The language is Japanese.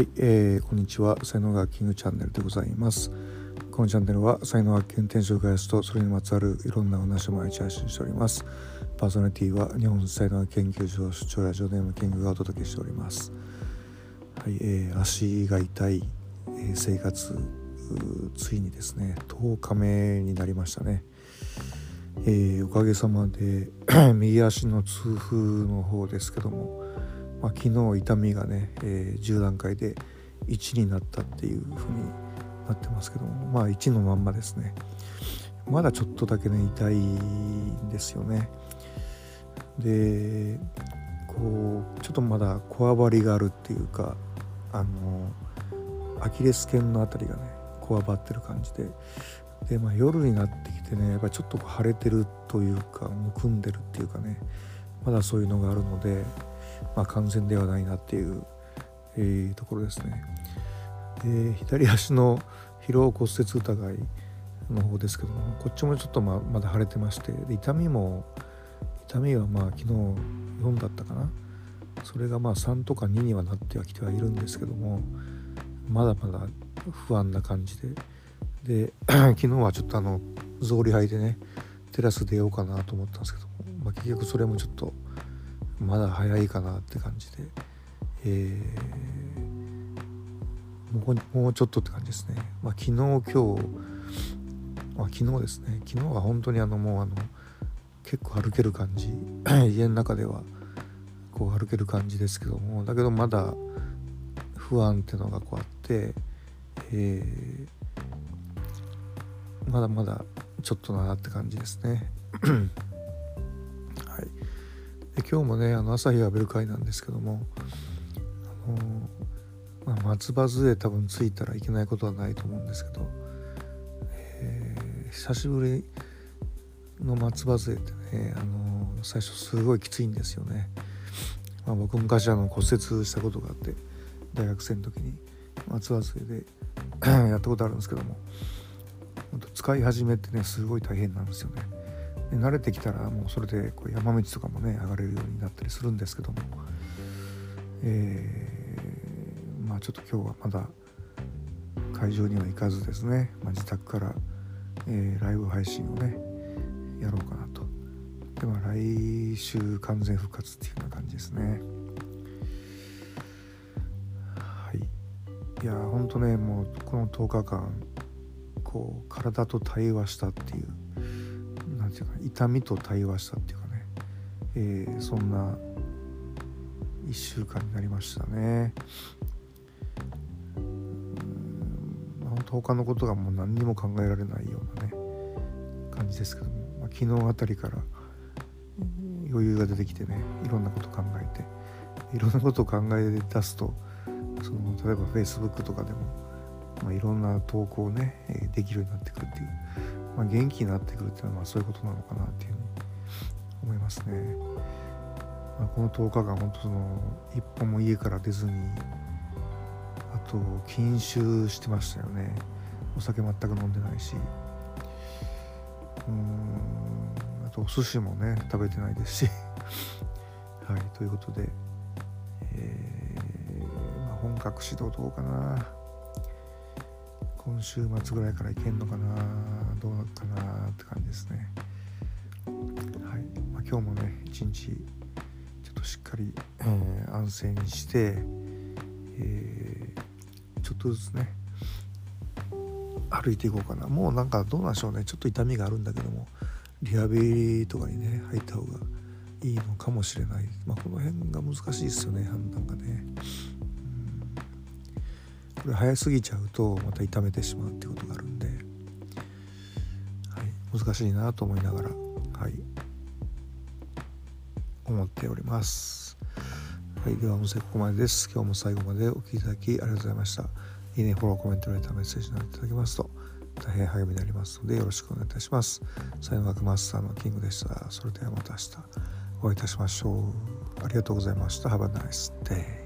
はい、えー、こんにちは。才能学キングチャンネルでございます。このチャンネルは才能学研転職開発とそれにまつわるいろんなお話を毎日配信しております。パーソナリティは日本才能学研究所出張ラジオネームキングがお届けしております。はい、えー、足が痛い、えー、生活ついにですね10日目になりましたね。えー、おかげさまで 右足の痛風の方ですけどもまあ、昨日痛みがね、えー、10段階で1になったっていう風になってますけどもまあ1のまんまですね。まだちょっとだけね痛いんですよね。でこうちょっとまだこわばりがあるっていうかあのアキレス腱の辺りがねこわばってる感じで。で、まあ、夜になってきてねやっぱちょっと腫れてるというかむくんでるっていうかねまだそういうのがあるのでまあ、完全ではないなっていう、えー、ところですね。で左足の疲労骨折疑いの方ですけどもこっちもちょっとままだ腫れてましてで痛みも痛みはまあ昨日4だったかなそれがまあ3とか2にはなってはきてはいるんですけどもまだまだ不安な感じでで 昨日はちょっとあの草履履いてねテラス出ようかなと思ったんですけども、まあ、結局それもちょっとまだ早いかなって感じで、えー、もうちょっとって感じですね。まあ、昨日今日、まあ、昨日ですね昨日は本当にあのもうあの結構歩ける感じ 家の中ではこう歩ける感じですけどもだけどまだ不安っていうのがこうあって、えー、まだまだちょっとなって感じですね。今日もねあの朝日を浴びる会なんですけどもあの、まあ、松葉杖多分ついたらいけないことはないと思うんですけど、えー、久しぶりの松葉杖ってねあの最初すごいきついんですよね。まあ、僕昔あの骨折したことがあって大学生の時に松葉杖で やったことあるんですけども使い始めってねすごい大変なんですよね。慣れてきたらもうそれでこう山道とかもね上がれるようになったりするんですけども、えー、まあちょっと今日はまだ会場には行かずですね、まあ、自宅から、えー、ライブ配信をねやろうかなと。でまあ来週完全復活っていうような感じですね。はい。いやほんとねもうこの10日間こう体と対話したっていうて言うか痛みと対話したっていうかね、えー、そんな1週間になりましたね。うん本当他のことがもう何にも考えられないようなね感じですけども、まあ、昨日あたりから余裕が出てきてねいろんなこと考えていろんなことを考え出すとその例えば Facebook とかでも、まあ、いろんな投稿をねできるようになってくるっていうまあ、元気になってくるっていうのはまあそういうことなのかなっていうふうに思いますね。まあ、この10日間本当その一歩も家から出ずにあと禁酒してましたよね。お酒全く飲んでないし。うんあとお寿司もね食べてないですし。はいということで、えーまあ、本格指導どうかな。今週末ぐらいからいけんのかなどうかなって感じですね。はい、まあ、今日もね一日ちょっとしっかり、えー、安静にして、えー、ちょっとずつね歩いていこうかな。もうなんかどうなんでしょうね。ちょっと痛みがあるんだけどもリハビリとかにね入った方がいいのかもしれない。まあこの辺が難しいですよね判断がね。これ早すぎちゃうとまた痛めてしまうってことがあるんで、はい、難しいなと思いながらはい思っております。はいでは音声ここまでです。今日も最後までお聴きいただきありがとうございました。いいねフォローコメントレターメッセージなどいただけますと大変励みになりますのでよろしくお願いいたします。才能学マスターのキングでした。それではまた明日お会いいたしましょう。ありがとうございました。Have a nice day